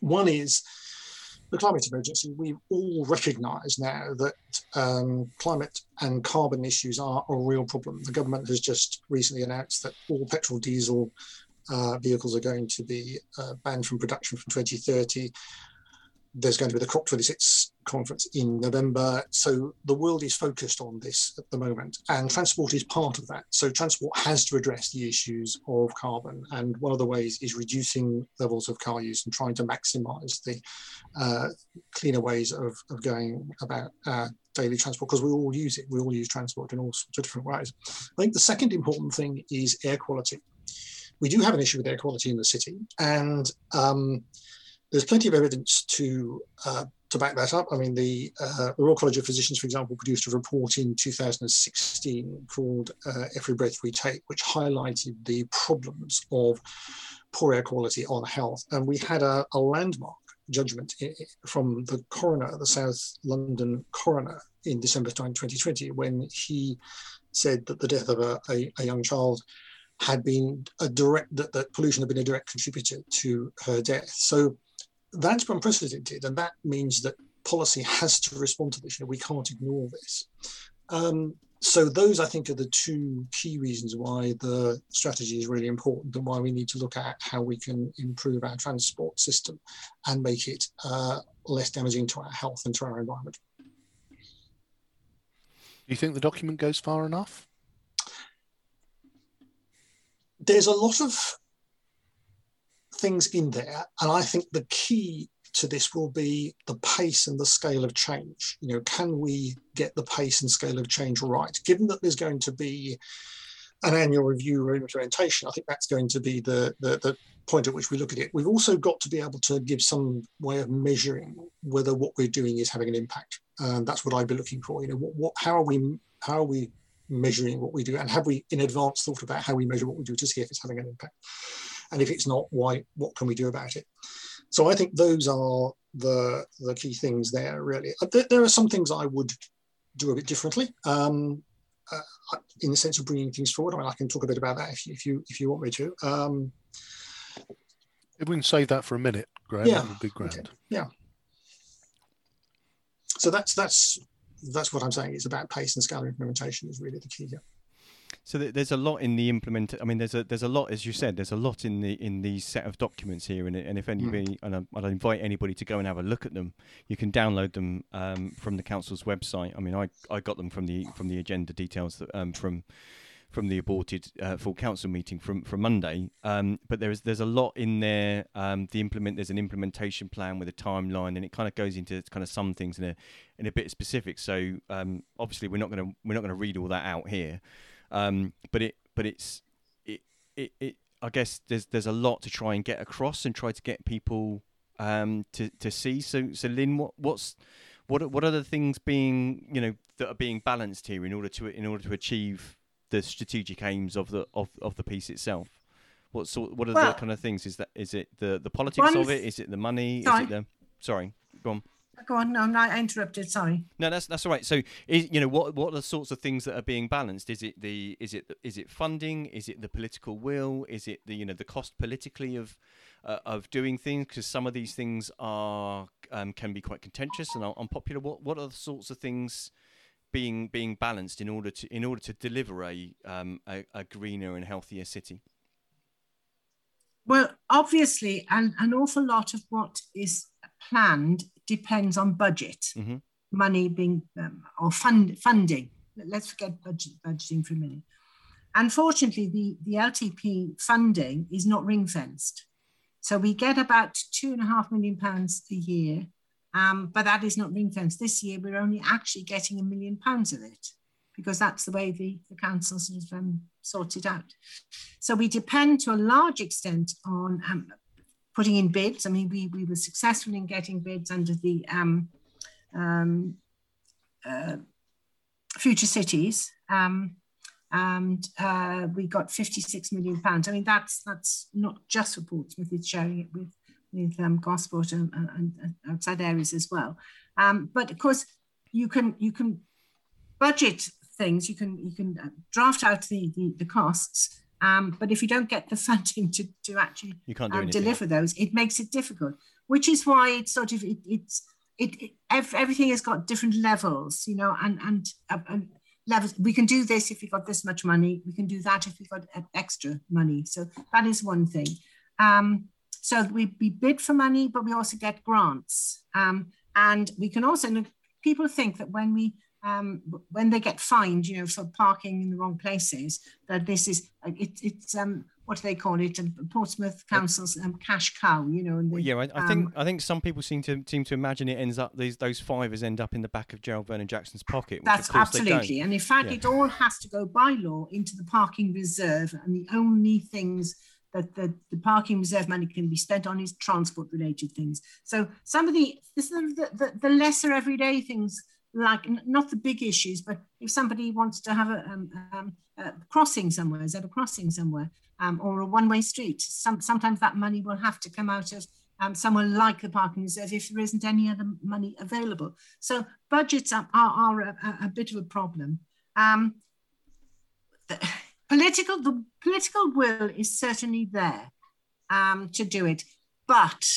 One is the climate emergency, we all recognise now that um, climate and carbon issues are a real problem. The government has just recently announced that all petrol diesel uh, vehicles are going to be uh, banned from production from 2030 there's going to be the COP26 conference in November. So the world is focused on this at the moment, and transport is part of that. So transport has to address the issues of carbon, and one of the ways is reducing levels of car use and trying to maximise the uh, cleaner ways of, of going about uh, daily transport because we all use it. We all use transport in all sorts of different ways. I think the second important thing is air quality. We do have an issue with air quality in the city, and um, there's plenty of evidence to uh, to back that up. I mean, the, uh, the Royal College of Physicians, for example, produced a report in 2016 called uh, Every Breath We Take, which highlighted the problems of poor air quality on health. And we had a, a landmark judgment from the coroner, the South London coroner, in December 2020, when he said that the death of a, a, a young child had been a direct that, that pollution had been a direct contributor to her death. So that's unprecedented, and that means that policy has to respond to this. You know, we can't ignore this. Um, so those, I think, are the two key reasons why the strategy is really important and why we need to look at how we can improve our transport system and make it uh, less damaging to our health and to our environment. Do you think the document goes far enough? There's a lot of things in there, and I think the key to this will be the pace and the scale of change. You know, can we get the pace and scale of change right? Given that there's going to be an annual review or implementation, I think that's going to be the, the, the point at which we look at it. We've also got to be able to give some way of measuring whether what we're doing is having an impact. Um, that's what I'd be looking for. You know, what, what, how are we, how are we measuring what we do, and have we in advance thought about how we measure what we do to see if it's having an impact? And if it's not, why? What can we do about it? So I think those are the the key things there. Really, uh, there, there are some things I would do a bit differently. Um, uh, in the sense of bringing things forward. I mean, I can talk a bit about that if you if you, if you want me to. Um, if we can save that for a minute, Graham, yeah, that would be grand. Okay. Yeah. So that's that's that's what I'm saying. It's about pace and scale implementation is really the key here. So there's a lot in the implement. I mean, there's a there's a lot, as you said, there's a lot in the in these set of documents here, and and if anybody, mm. and I, would invite anybody to go and have a look at them. You can download them um, from the council's website. I mean, I, I got them from the from the agenda details that, um, from from the aborted uh, full council meeting from from Monday. Um, but there's there's a lot in there. Um, the implement there's an implementation plan with a timeline, and it kind of goes into kind of some things in a in a bit specific. So um, obviously we're not going to we're not going to read all that out here. Um, but it, but it's, it, it, it, I guess there's there's a lot to try and get across and try to get people um, to to see. So so Lynne, what what's what what are the things being you know that are being balanced here in order to in order to achieve the strategic aims of the of, of the piece itself? What sort what are well, the kind of things? Is that is it the the politics of it? Is it the money? Sorry. Is it the sorry, go on. Go on. No, I'm not interrupted. Sorry. No, that's that's all right. So, is, you know, what what are the sorts of things that are being balanced? Is it the is it is it funding? Is it the political will? Is it the you know the cost politically of uh, of doing things? Because some of these things are um, can be quite contentious and unpopular. What what are the sorts of things? being being balanced in order to in order to deliver a um, a, a, greener and healthier city? Well, obviously, an, an awful lot of what is planned depends on budget, mm-hmm. money being um, or fund funding. Let's forget budget, budgeting for a minute. Unfortunately, the, the LTP funding is not ring fenced. So we get about two and a half million pounds a year, um, but that is not ring fenced. This year, we're only actually getting a million pounds of it because that's the way the, the council sort of um, sorted out. So we depend to a large extent on um, putting in bids. I mean, we, we were successful in getting bids under the um, um, uh, Future Cities. Um, and uh, we got 56 million pounds. I mean, that's that's not just for Portsmouth; it's sharing it with with um, Gosport and, and, and, outside areas as well. Um, but of course, you can you can budget things. You can you can uh, draft out the, the, the costs, um, but if you don't get the (laughs) funding to, to actually you can't um, deliver those, it makes it difficult. Which is why it's sort of it, it's it, it everything has got different levels, you know, and and, uh, and levels. We can do this if we got this much money. We can do that if we got extra money. So that is one thing. Um, so we, we bid for money, but we also get grants. Um, and we can also, people think that when we um, when they get fined, you know, for parking in the wrong places, that this is it, it's um, what do they call it? Portsmouth Council's um, cash cow, you know. well, yeah, I, I um, think I think some people seem to seem to imagine it ends up these those fivers end up in the back of Gerald Vernon Jackson's pocket. That's absolutely, and in fact, yeah. it all has to go by law into the parking reserve, and the only things that the, the parking reserve money can be spent on is transport related things. So some of the this is the, the, the lesser everyday things like not the big issues, but if somebody wants to have a, um, um, a crossing somewhere, is a crossing somewhere, um, or a one-way street, some, sometimes that money will have to come out of um, somewhere like the parking reserve if there isn't any other money available. So budgets are, are, are a, a, bit of a problem. Um, the political, the political will is certainly there um, to do it, but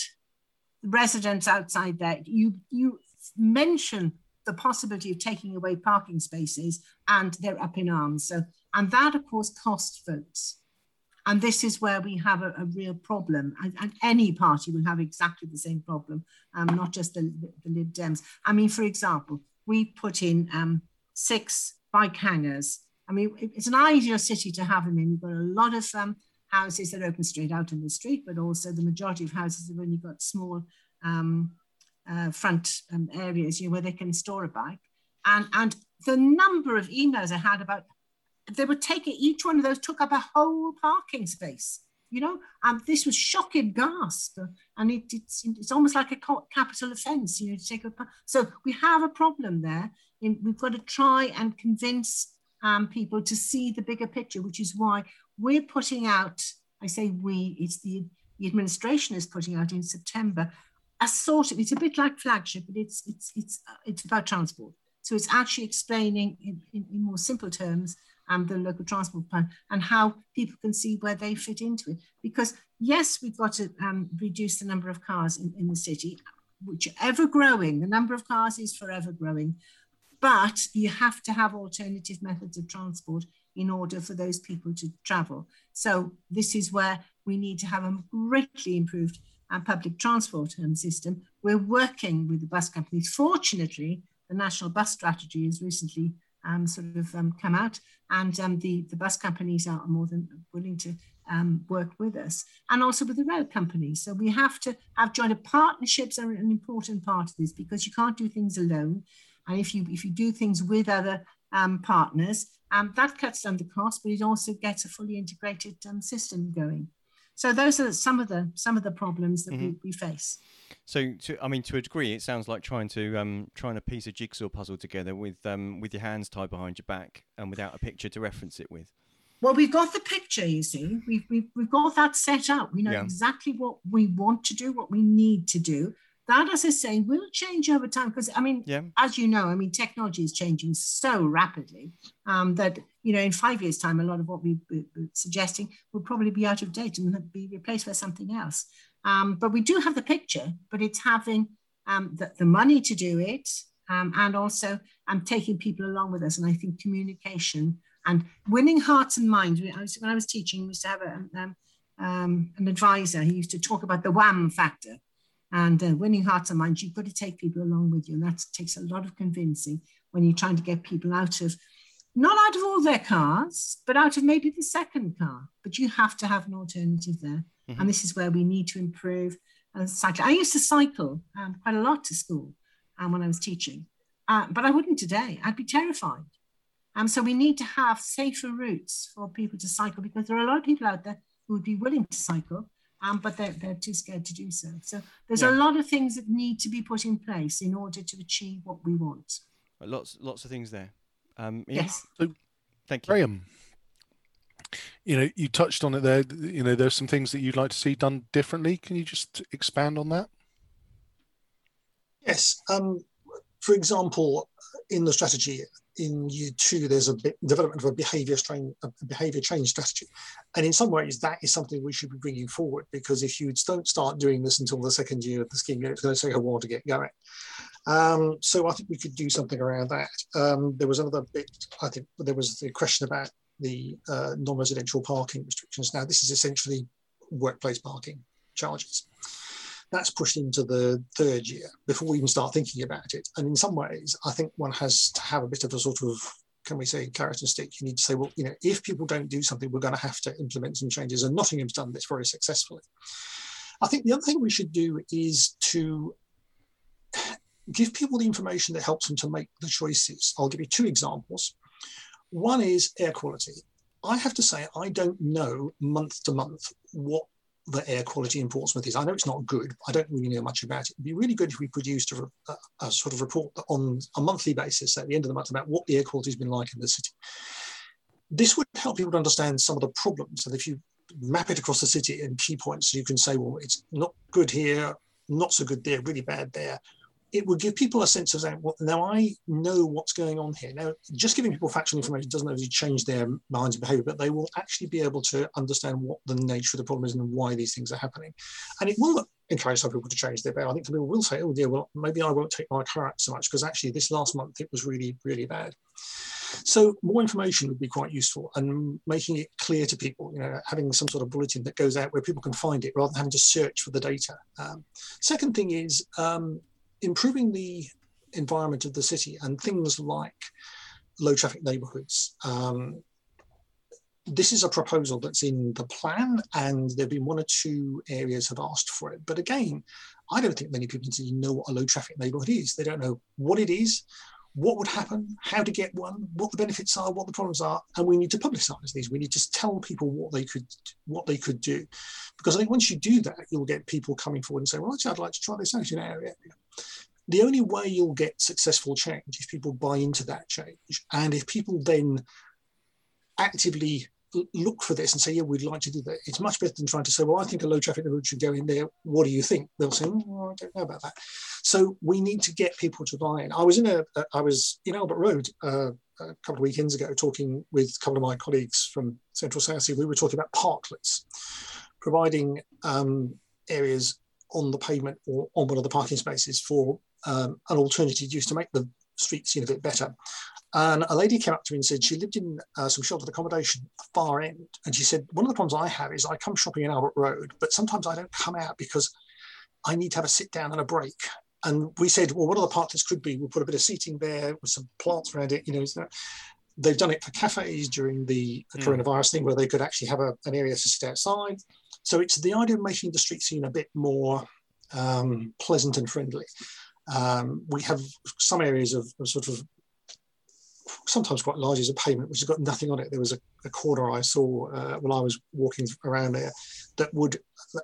residents outside there, you you mention the possibility of taking away parking spaces, and they're up in arms. So, and that of course costs votes. And this is where we have a, a real problem. And, and, any party will have exactly the same problem, um, not just the, the, Lib Dems. I mean, for example, we put in um, six bike hangars. I mean, it's an ideal city to have them in. We've got a lot of um, houses that open straight out in the street, but also the majority of houses have only got small um, uh, front um, areas, you know, where they can store a bike. And, and the number of emails I had about they would take each one of those took up a whole parking space, you know, and this was shocking gasp. And it, it's, it's almost like a capital offense, you know, to take a, so we have a problem there. In, we've got to try and convince um, people to see the bigger picture, which is why we're putting out, I say we, it's the, the administration is putting out in September, a sort of, it's a bit like flagship, but it's, it's, it's, uh, it's about transport. So it's actually explaining in, in, in more simple terms um, the local transport plan and how people can see where they fit into it. Because yes, we've got to um, reduce the number of cars in, in the city, which are ever growing. The number of cars is forever growing, but you have to have alternative methods of transport in order for those people to travel. So this is where we need to have a greatly improved uh, public transport um, system. We're working with the bus companies. Fortunately, the national bus strategy has recently um, sort of um, come out, and um, the, the bus companies are more than willing to um, work with us, and also with the rail companies. So we have to have joint partnerships are an important part of this because you can't do things alone, and if you if you do things with other um, partners, that cuts down the cost, but it also gets a fully integrated system going. So those are some of the some of the problems that mm-hmm. we, we face. So, to, I mean, to a degree, it sounds like trying to um, trying to piece a jigsaw puzzle together with um, with your hands tied behind your back and without a picture to reference it with. Well, we've got the picture. You see, we've we've, we've got that set up. We know yeah. exactly what we want to do, what we need to do. That, as I say, will change over time because I mean, yeah. as you know, I mean, technology is changing so rapidly um, that you know, in five years' time, a lot of what we, we're suggesting will probably be out of date and be replaced by something else. Um, but we do have the picture, but it's having um, the, the, money to do it um, and also um, taking people along with us. And I think communication and winning hearts and minds. I was, when I was teaching, we used to have a, um, um, an advisor. He used to talk about the wham factor and uh, winning hearts and minds. You've got to take people along with you. And that takes a lot of convincing when you're trying to get people out of not out of all their cars, but out of maybe the second car. But you have to have an alternative there. Mm-hmm. And this is where we need to improve cycling. I used to cycle um, quite a lot to school um, when I was teaching, uh, but I wouldn't today. I'd be terrified. Um, so we need to have safer routes for people to cycle because there are a lot of people out there who would be willing to cycle, um, but they're, they're too scared to do so. So there's yeah. a lot of things that need to be put in place in order to achieve what we want. Lots, lots of things there. Um, yes. So, thank you, Graham you know, you touched on it there. You know, there's some things that you'd like to see done differently. Can you just expand on that? Yes. Um, for example, in the strategy in year two, there's a development of a behaviour strain, a behaviour change strategy, and in some ways, that is something we should be bringing forward because if you don't start doing this until the second year of the scheme, it's going to take a while to get going. Um, so I think we could do something around that. Um, there was another bit. I think there was the question about the uh, non-residential parking restrictions. Now, this is essentially workplace parking charges. That's pushed into the third year before we even start thinking about it. And in some ways, I think one has to have a bit of a sort of, can we say, carrot and stick. You need to say, well, you know, if people don't do something, we're going to have to implement some changes. And Nottingham's done this very successfully. I think the other thing we should do is to give people the information that helps them to make the choices. I'll give you two examples. One is air quality. I have to say, I don't know month to month what the air quality in Portsmouth is. I know it's not good. I don't really know much about it. It'd be really good if we produced a, a, a, sort of report on a monthly basis at the end of the month about what the air quality has been like in the city. This would help people to understand some of the problems. And if you map it across the city in key points, you can say, well, it's not good here, not so good there, really bad there. It would give people a sense of saying, well, now I know what's going on here. Now, just giving people factual information doesn't actually change their minds and behavior, but they will actually be able to understand what the nature of the problem is and why these things are happening. And it will encourage some people to change their behavior. I think some people will say, oh, dear, well, maybe I won't take my car out so much because actually this last month it was really, really bad. So more information would be quite useful and making it clear to people, you know, having some sort of bulletin that goes out where people can find it rather than having to search for the data. Um, second thing is um, improving the environment of the city and things like low traffic neighborhoods. Um, this is a proposal that's in the plan and there have been one or two areas have asked for it. But again, I don't think many people know what a low traffic neighborhood is. They don't know what it is, what would happen, how to get one, what the benefits are, what the problems are, and we need to publicise these. We need to tell people what they could what they could do, because I think once you do that, you'll get people coming forward and saying, "Well, actually, I'd like to try this out in our area." the only way you'll get successful change is people buy into that change. And if people then actively look for this and say, yeah, we'd like to do that, it's much better than trying to say, well, I think a low traffic neighborhood should go in there. What do you think? They'll say, oh, I don't know about that. So we need to get people to buy in. I was in a, I was in Albert Road uh, a couple of weekends ago talking with a couple of my colleagues from Central Southsea. We were talking about parklets, providing um, areas on the pavement or on one of the parking spaces for um, an alternative use to make the street scene a bit better. And a lady came up to me and said she lived in uh, some sheltered accommodation at the far end. And she said, One of the problems I have is I come shopping in Albert Road, but sometimes I don't come out because I need to have a sit down and a break. And we said, Well, what other parts could be? We'll put a bit of seating there with some plants around it. You know, they've done it for cafes during the mm. coronavirus thing where they could actually have a, an area to sit outside. So it's the idea of making the street scene a bit more um, pleasant and friendly. Um, we have some areas of, of, sort of sometimes quite large as a payment which has got nothing on it. There was a, a corner I saw uh, when I was walking around there that would,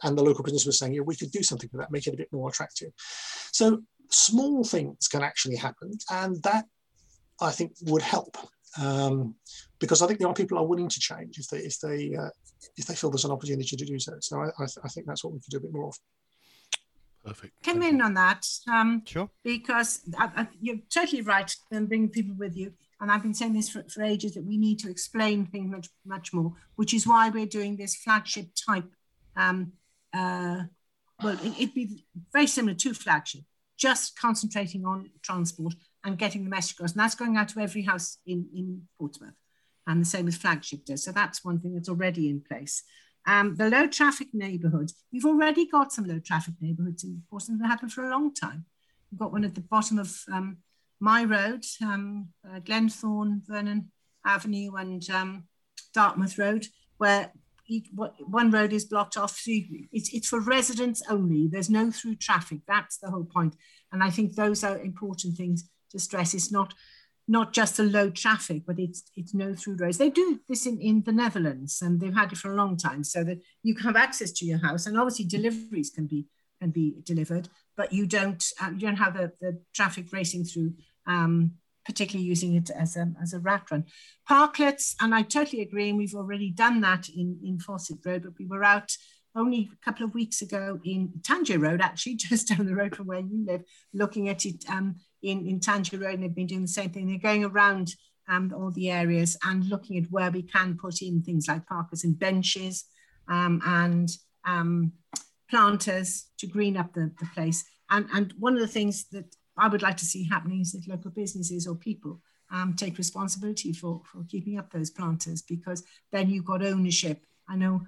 and the local business was saying, yeah, we could do something with that, make it a bit more attractive. So small things can actually happen, and that I think would help. Um, because I think the young people are willing to change if they if they uh, if they feel there's an opportunity to do so. So I, I, th- I think that's what we could do a bit more of. Perfect. Come in on that. Um, sure. Because I, I, you're totally right in bringing people with you. And I've been saying this for, for ages that we need to explain things much, much more, which is why we're doing this flagship type. Um, uh, well, it, would be very similar to flagship, just concentrating on transport and getting the message across. And that's going out to every house in, in Portsmouth. And the same as flagship does. So that's one thing that's already in place. Um, the low traffic neighbourhoods, we've already got some low traffic neighbourhoods in Portsmouth that happened for a long time. We've got one at the bottom of um, my road, um, uh, Glenthorne, Vernon Avenue, and um, Dartmouth Road, where one road is blocked off. So it's, it's for residents only. There's no through traffic. That's the whole point. And I think those are important things to stress. It's not not just a low traffic, but it's it's no through roads. They do this in, in the Netherlands and they've had it for a long time so that you can have access to your house and obviously deliveries can be can be delivered, but you don't uh, you don't have the, the traffic racing through, um, particularly using it as a, as a rat run. Parklets, and I totally agree, and we've already done that in, in Fawcett Road, but we were out only a couple of weeks ago in Tangier Road, actually, (laughs) just down the road from where you live, looking at it um, in, in Tangier Road, and they've been doing the same thing. They're going around um, all the areas and looking at where we can put in things like parkers and benches um, and um, planters to green up the, the place. And, and one of the things that I would like to see happening is that local businesses or people um, take responsibility for, for keeping up those planters because then you've got ownership. I know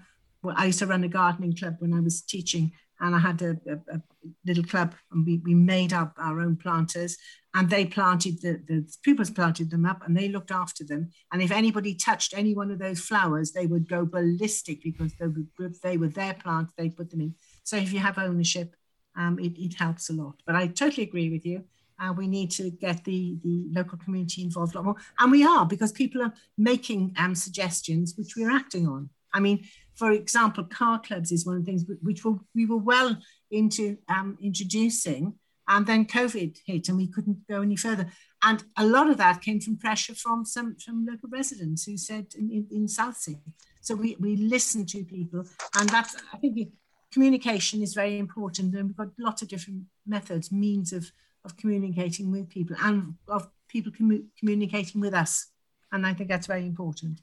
well, I used to run a gardening club when I was teaching and I had a, a, a little club and we, we made up our own planters and they planted the, the pupils planted them up and they looked after them. And if anybody touched any one of those flowers, they would go ballistic because they were, they were their plants, they put them in. So if you have ownership, um, it, it helps a lot. But I totally agree with you. Uh, we need to get the, the local community involved a lot more. And we are because people are making um, suggestions which we're acting on. I mean, for example, car clubs is one of the things which we were well into um, introducing, and then COVID hit and we couldn't go any further. And a lot of that came from pressure from some from local residents who said in, in, in Southsea. So we, we listen to people, and that's I think communication is very important, and we've got lots of different methods, means of of communicating with people and of people commu- communicating with us. And I think that's very important.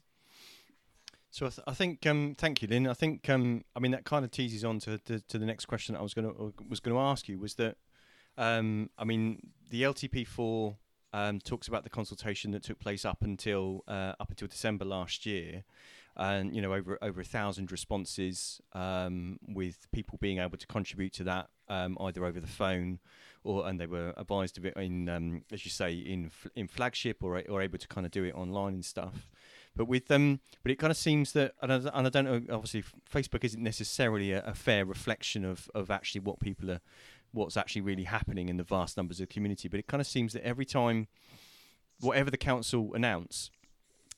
So I, th- I think, um, thank you, Lynne. I think, um, I mean, that kind of teases on to, to, to the next question I was going to was going to ask you was that, um, I mean, the LTP4 um, talks about the consultation that took place up until uh, up until December last year, and you know over over a thousand responses um, with people being able to contribute to that um, either over the phone or and they were advised of it in um, as you say in in flagship or or able to kind of do it online and stuff. But with them, um, but it kind of seems that, and I, and I don't know. Obviously, Facebook isn't necessarily a, a fair reflection of, of actually what people are, what's actually really happening in the vast numbers of the community. But it kind of seems that every time, whatever the council announce,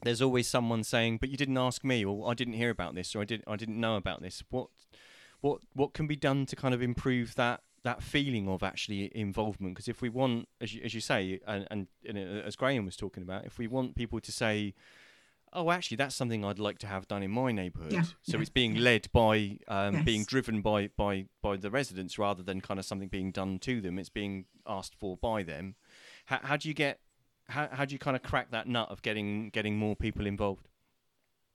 there's always someone saying, "But you didn't ask me," or "I didn't hear about this," or "I didn't I didn't know about this." What what what can be done to kind of improve that that feeling of actually involvement? Because if we want, as you, as you say, and, and, and as Graham was talking about, if we want people to say oh, actually, that's something I'd like to have done in my neighbourhood. Yeah, so yeah, it's being led by, um, Yes. being driven by, by, by the residents rather than kind of something being done to them. It's being asked for by them. How, how do you get, how, how do you kind of crack that nut of getting, getting more people involved?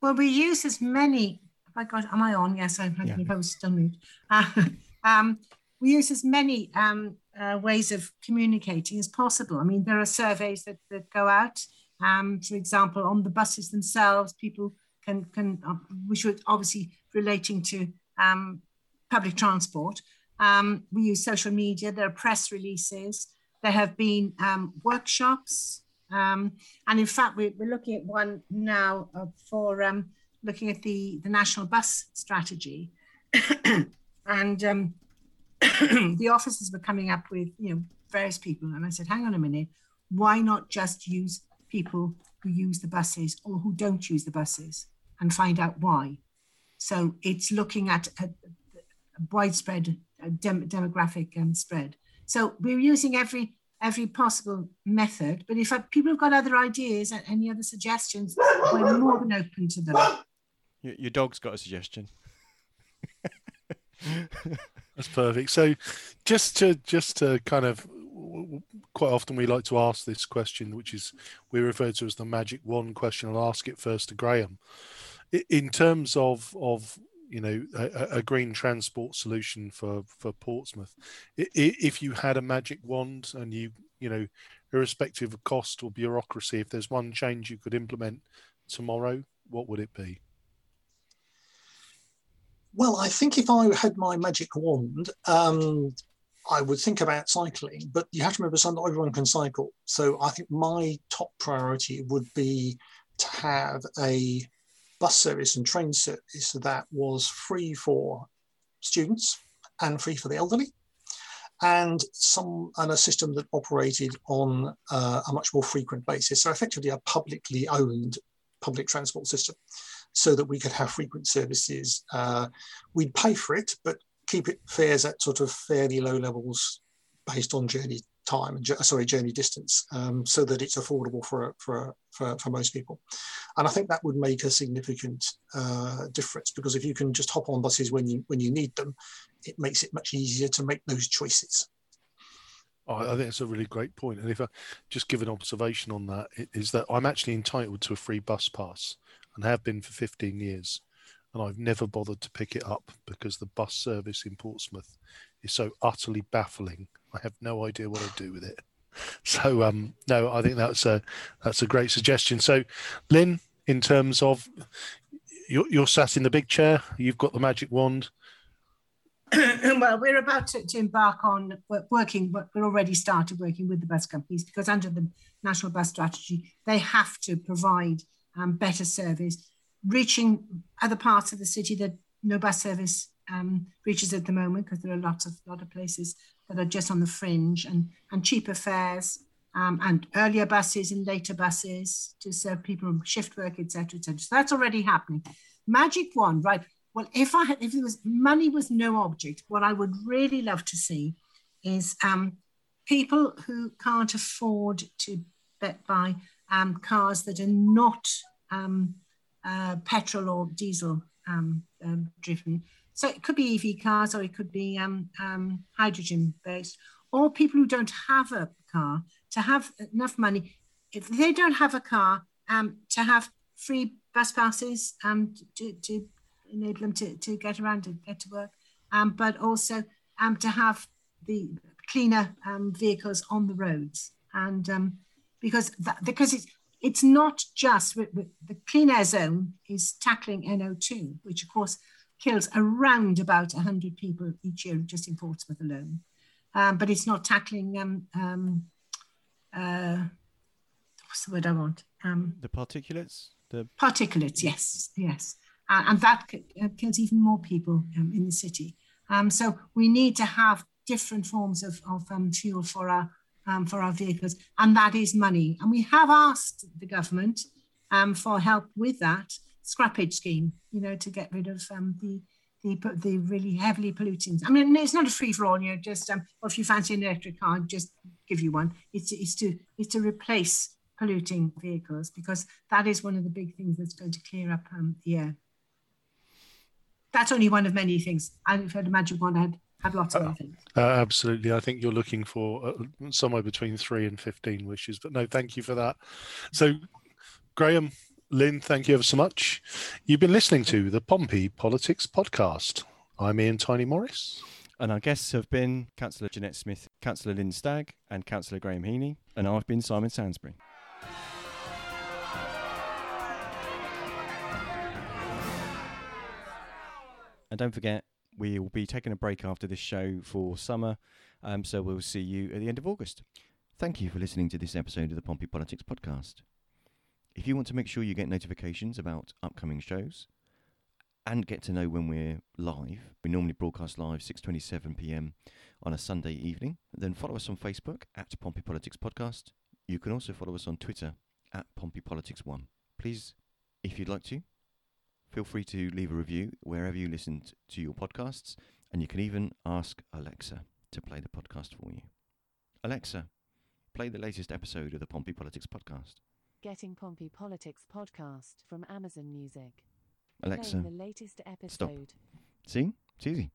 Well, we use as many. Have I got? Am I on? Yes, I'm. I Yeah. think I was still mute. Uh, (laughs) um, we use as many um, uh, ways of communicating as possible. I mean, there are surveys that, that go out. Um, for example, on the buses themselves, people can can uh, which are obviously relating to um, public transport. Um, we use social media. There are press releases. There have been um, workshops. Um, and in fact, we're, we're looking at one now uh, for um, looking at the, the national bus strategy. (coughs) and um, (coughs) the officers were coming up with, you know, various people. And I said, hang on a minute, why not just use people who use the buses or who don't use the buses and find out why? So it's looking at a, a widespread dem- demographic um, spread. So we're using every every possible method. But if people have got other ideas and any other suggestions, we're more than open to them. Your, your dog's got a suggestion. That's perfect. So, just to just to kind of quite often we like to ask this question, which is we refer to as the magic one question. I'll ask it first to Graham. In terms of of you know a, a- green transport solution for for Portsmouth, if you had a magic wand and you you know irrespective of cost or bureaucracy, if there's one change you could implement tomorrow, what would it be? Well, I think if I had my magic wand, um, I would think about cycling, but you have to remember, not everyone can cycle. So I think my top priority would be to have a bus service and train service that was free for students and free for the elderly, and some and a system that operated on uh, a much more frequent basis. So effectively, a publicly owned public transport system, so that we could have frequent services. Uh, we'd pay for it, but keep it fares at sort of fairly low levels based on journey time and sorry journey distance um, so that it's affordable for, for for for most people and i think that would make a significant uh, difference because if you can just hop on buses when you when you need them it makes it much easier to make those choices I think that's a really great point. And if I just give an observation on that, i- that I'm actually entitled to a free bus pass and have been for 15 years. And I've never bothered to pick it up because the bus service in Portsmouth is so utterly baffling. I have no idea what I'd do with it. (laughs) So um, no, I think that's a that's a great suggestion. So, Lynne, in terms of you're, you're sat in the big chair, you've got the magic wand. (clears throat) well, we're about to, to embark on working, but we're already started working with the bus companies because under the national bus strategy, they have to provide um, better service, reaching other parts of the city that no bus service um, reaches at the moment because there are lots of lot of places that are just on the fringe and and cheaper fares um, and earlier buses and later buses to serve people on shift work, etc., etc. So that's already happening. Magic one, right? Well, if I had, if it was money was no object, what I would really love to see is um, people who can't afford to buy um, cars that are not um, uh, petrol or diesel um, um, driven. So it could be EV cars or it could be um, um, hydrogen based, or people who don't have a car to have enough money. If they don't have a car, um, to have free bus passes um, to, to enable them to, to get around and get to work, um, but also um, to have the cleaner um, vehicles on the roads. And um, because that, because it's it's not just the clean air zone is tackling NO2, which of course kills around about 100 people each year just in Portsmouth alone. Um, but it's not tackling um, um, uh, what's the word I want? Um, The particulates. The particulates, yes, yes, uh, and that uh, kills even more people um, in the city. Um, so we need to have different forms of, of um, fuel for our um, for our vehicles, and that is money. And we have asked the government um, for help with that scrappage scheme, you know, to get rid of um, the the the really heavily polluting. I mean, it's not a free for all. You know, just um, well, if you fancy an electric car, just give you one. It's it's to it's to replace polluting vehicles because that is one of the big things that's going to clear up um, the air. That's only one of many things. I if I'd imagine one had had lots of other things. Uh, absolutely. I think you're looking for uh, somewhere between three and 15 wishes, but no, thank you for that. So, Graham, Lynne, thank you ever so much. You've been listening to the Pompey Politics Podcast. I'm Ian Tiny Morris. and our guests have been Councillor Jeanette Smith, Councillor Lynne Stagg, and Councillor Graham Heaney, and I've been Simon Sansbury. And don't forget, we will be taking a break after this show for summer, um, so we'll see you at the end of August. Thank you for listening to this episode of the Pompey Politics Podcast. If you want to make sure you get notifications about upcoming shows and get to know when we're live, we normally broadcast live 6:27 p.m. on a Sunday evening. Then follow us on Facebook at Pompey Politics Podcast. You can also follow us on Twitter at Pompey Politics One. Please, if you'd like to, feel free to leave a review wherever you listen to your podcasts, and you can even ask Alexa to play the podcast for you. Alexa, play the latest episode of the Pompey Politics Podcast. Getting Pompey Politics podcast from Amazon Music. Alexa, Playing the latest episode. Stop. see, it's easy.